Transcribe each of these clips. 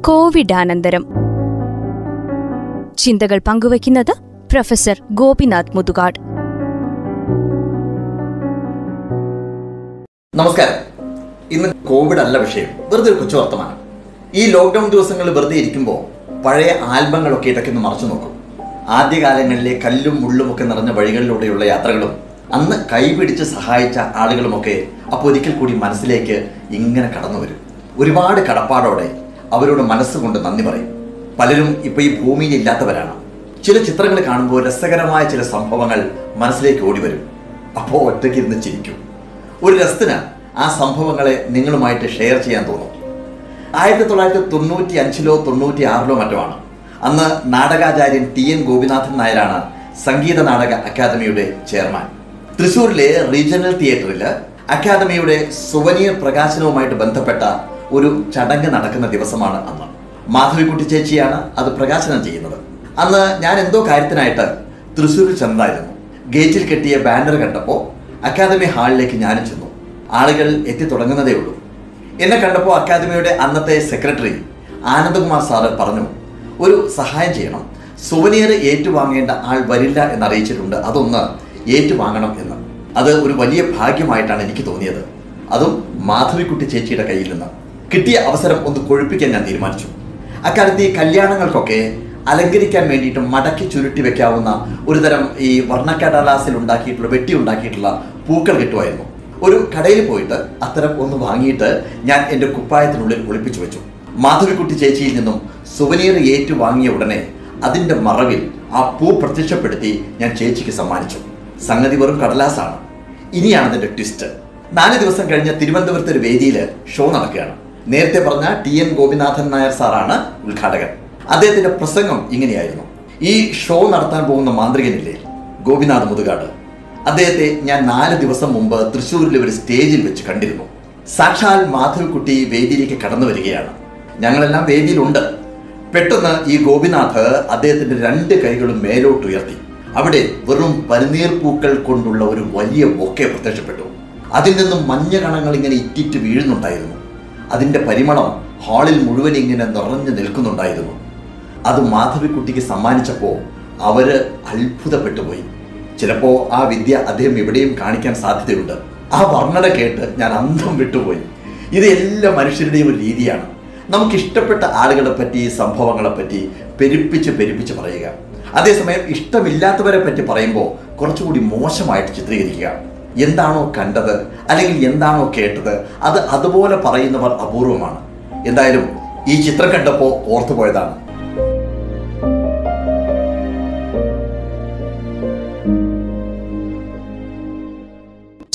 കോവിഡാനന്തരം. ചിന്തകൾ പങ്കുവയ്ക്കുന്നത് പ്രൊഫസർ ഗോപിനാഥ് മുതുകാട്. നമസ്കാരം. ഇന്ന് കോവിഡ് അല്ല വിഷയം. വെറുതെ ഒരു കൊച്ചു വർത്തമാനം. ഈ ലോക്ക്ഡൌൺ ദിവസങ്ങളിൽ വെറുതെ ഇരിക്കുമ്പോൾ പഴയ ആൽബങ്ങളൊക്കെ ഇടയ്ക്കൊന്ന് മറച്ചു നോക്കും. ആദ്യകാലങ്ങളിലെ കല്ലും മുള്ളും ഒക്കെ നിറഞ്ഞ വഴികളിലൂടെയുള്ള യാത്രകളും അന്ന് കൈപിടിച്ച് സഹായിച്ച ആളുകളുമൊക്കെ അപ്പോൾ ഒരിക്കൽ കൂടി മനസ്സിലേക്ക് ഇങ്ങനെ കടന്നു വരും ഒരുപാട് കടപ്പാടോടെ അവരോട് മനസ്സുകൊണ്ട് നന്ദി പറയും. പലരും ഇപ്പോൾ ഈ ഭൂമിയിൽ ഇല്ലാത്തവരാണ്. ചില ചിത്രങ്ങൾ കാണുമ്പോൾ രസകരമായ ചില സംഭവങ്ങൾ മനസ്സിലേക്ക് ഓടി വരും അപ്പോൾ ഒറ്റയ്ക്ക് ഇരുന്ന് ചിരിക്കും. ഒരു രസത്തിന് ആ സംഭവങ്ങളെ നിങ്ങളുമായിട്ട് ഷെയർ ചെയ്യാൻ തോന്നും. ആയിരത്തി തൊള്ളായിരത്തി തൊണ്ണൂറ്റി അഞ്ചിലോ തൊണ്ണൂറ്റി ആറിലോ മറ്റോ ആണ്. അന്ന് നാടകാചാര്യൻ ടി എൻ ഗോപിനാഥൻ നായരാണ് സംഗീത നാടക അക്കാദമിയുടെ ചെയർമാൻ. തൃശ്ശൂരിലെ റീജിയണൽ തിയേറ്ററിൽ അക്കാദമിയുടെ സുവനീർ പ്രകാശനവുമായിട്ട് ബന്ധപ്പെട്ട ഒരു ചടങ്ങ് നടക്കുന്ന ദിവസമാണ് അന്ന്. മാധവിക്കുട്ടി ചേച്ചിയാണ് അത് പ്രകാശനം ചെയ്യുന്നത്. അന്ന് ഞാൻ എന്തോ കാര്യത്തിനായിട്ട് തൃശ്ശൂരിൽ ചെന്നതായിരുന്നു ഗേറ്റിൽ കെട്ടിയ ബാനർ കണ്ടപ്പോൾ അക്കാദമി ഹാളിലേക്ക് ഞാനും ചെന്നു. ആളുകൾ എത്തി തുടങ്ങുന്നതേ ഉള്ളൂ. എന്നെ കണ്ടപ്പോൾ അക്കാദമിയുടെ അന്നത്തെ സെക്രട്ടറി ആനന്ദകുമാർ സാറ് പറഞ്ഞു ഒരു സഹായം ചെയ്യണം. സുവനീർ ഏറ്റുവാങ്ങേണ്ട ആൾ വരില്ല എന്നറിയിച്ചിട്ടുണ്ട്. അതൊന്ന് ഏറ്റുവാങ്ങണം എന്ന്. അത് ഒരു വലിയ ഭാഗ്യമായിട്ടാണ് എനിക്ക് തോന്നിയത്. അതും മാധവിക്കുട്ടി ചേച്ചിയുടെ കയ്യിൽ നിന്ന്. കിട്ടിയ അവസരം ഒന്ന് കൊഴുപ്പിക്കാൻ ഞാൻ തീരുമാനിച്ചു. അക്കാലത്ത് ഈ കല്യാണങ്ങൾക്കൊക്കെ അലങ്കരിക്കാൻ വേണ്ടിയിട്ട് മടക്കി ചുരുട്ടി വെക്കാവുന്ന ഒരുതരം ഈ വർണക്കടലാസിൽ ഉണ്ടാക്കിയിട്ടുള്ള വെട്ടി ഉണ്ടാക്കിയിട്ടുള്ള പൂക്കൾ കിട്ടുമായിരുന്നു. ഒരു കടയിൽ പോയിട്ട് അത്തരം ഒന്ന് വാങ്ങിയിട്ട് ഞാൻ എന്റെ കുപ്പായത്തിനുള്ളിൽ ഒളിപ്പിച്ചു വെച്ചു. മാധവിക്കുട്ടി ചേച്ചിയിൽ നിന്നും സുവനീർ ഏറ്റു വാങ്ങിയ ഉടനെ അതിന്റെ മറവിൽ ആ പൂ പ്രത്യക്ഷപ്പെടുത്തി ഞാൻ ചേച്ചിക്ക് സമ്മാനിച്ചു. സംഗതി വെറും കടലാസാണ്. ഇനിയാണ് അതിന്റെ ട്വിസ്റ്റ് നാല് ദിവസം കഴിഞ്ഞ തിരുവനന്തപുരത്തെ ഒരു വേദിയിൽ ഷോ നടക്കുകയാണ്. നേരത്തെ പറഞ്ഞ ടി എൻ ഗോപിനാഥൻ നായർ സാറാണ് ഉദ്ഘാടകൻ. അദ്ദേഹത്തിന്റെ പ്രസംഗം ഇങ്ങനെയായിരുന്നു. ഈ ഷോ നടത്താൻ പോകുന്ന മാന്ത്രികനില്ലേ ഗോപിനാഥ് മുതുകാട്. അദ്ദേഹത്തെ ഞാൻ നാല് ദിവസം മുമ്പ് തൃശ്ശൂരിലെ ഒരു സ്റ്റേജിൽ വെച്ച് കണ്ടിരുന്നു. സാക്ഷാൽ മാധവിക്കുട്ടി വേദിയിലേക്ക് കടന്നു വരികയാണ്. ഞങ്ങളെല്ലാം വേദിയിലുണ്ട്. പെട്ടെന്ന് ഈ ഗോപിനാഥ് അദ്ദേഹത്തിന്റെ രണ്ട് കൈകളും മേലോട്ട് ഉയർത്തി. അവിടെ വെറും പനിനീർ പൂക്കൾ കൊണ്ടുള്ള ഒരു വലിയ ബൊക്കെ പ്രത്യക്ഷപ്പെട്ടു. അതിൽ നിന്നും മഞ്ഞ കണങ്ങൾ ഇങ്ങനെ ഇറ്റിറ്റ് വീഴുന്നുണ്ടായിരുന്നു. അതിന്റെ പരിമളം ഹാളിൽ മുഴുവൻ ഇങ്ങനെ നിറഞ്ഞു നിൽക്കുന്നുണ്ടായിരുന്നു. അത് മാധവിക്കുട്ടിക്ക് സമ്മാനിച്ചപ്പോൾ അവർ അത്ഭുതപ്പെട്ടുപോയി. ചിലപ്പോ ആ വിദ്യ അദ്ദേഹം എവിടെയും കാണിക്കാൻ സാധ്യതയുണ്ട്. ആ വർണന കേട്ട് ഞാൻ അന്തം വിട്ടുപോയി. ഇത് എല്ലാ മനുഷ്യരുടെയും ഒരു രീതിയാണ്. നമുക്ക് ഇഷ്ടപ്പെട്ട ആളുകളെ പറ്റി സംഭവങ്ങളെ പറ്റി പെരുപ്പിച്ച് പെരുപ്പിച്ച് പറയുക. അതേസമയം ഇഷ്ടമില്ലാത്തവരെ പറ്റി പറയുമ്പോൾ കുറച്ചുകൂടി മോശമായിട്ട് ചിത്രീകരിക്കുക. എന്താണോ കണ്ടത് അല്ലെങ്കിൽ എന്താണോ കേട്ടത് അത് അതുപോലെ പറയുന്നവർ അപൂർവമാണ്. എന്തായാലും ഈ ചിത്രം കണ്ടപ്പോൾ ഓർത്തുപോയതാണ്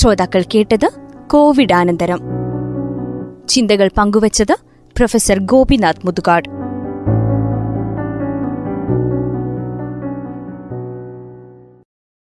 ശ്രോതാക്കൾ കേട്ടത് കോവിഡാനന്തരം. ചിന്തകൾ പങ്കുവച്ചത് പ്രൊഫസർ ഗോപിനാഥ് മുതുകാട്.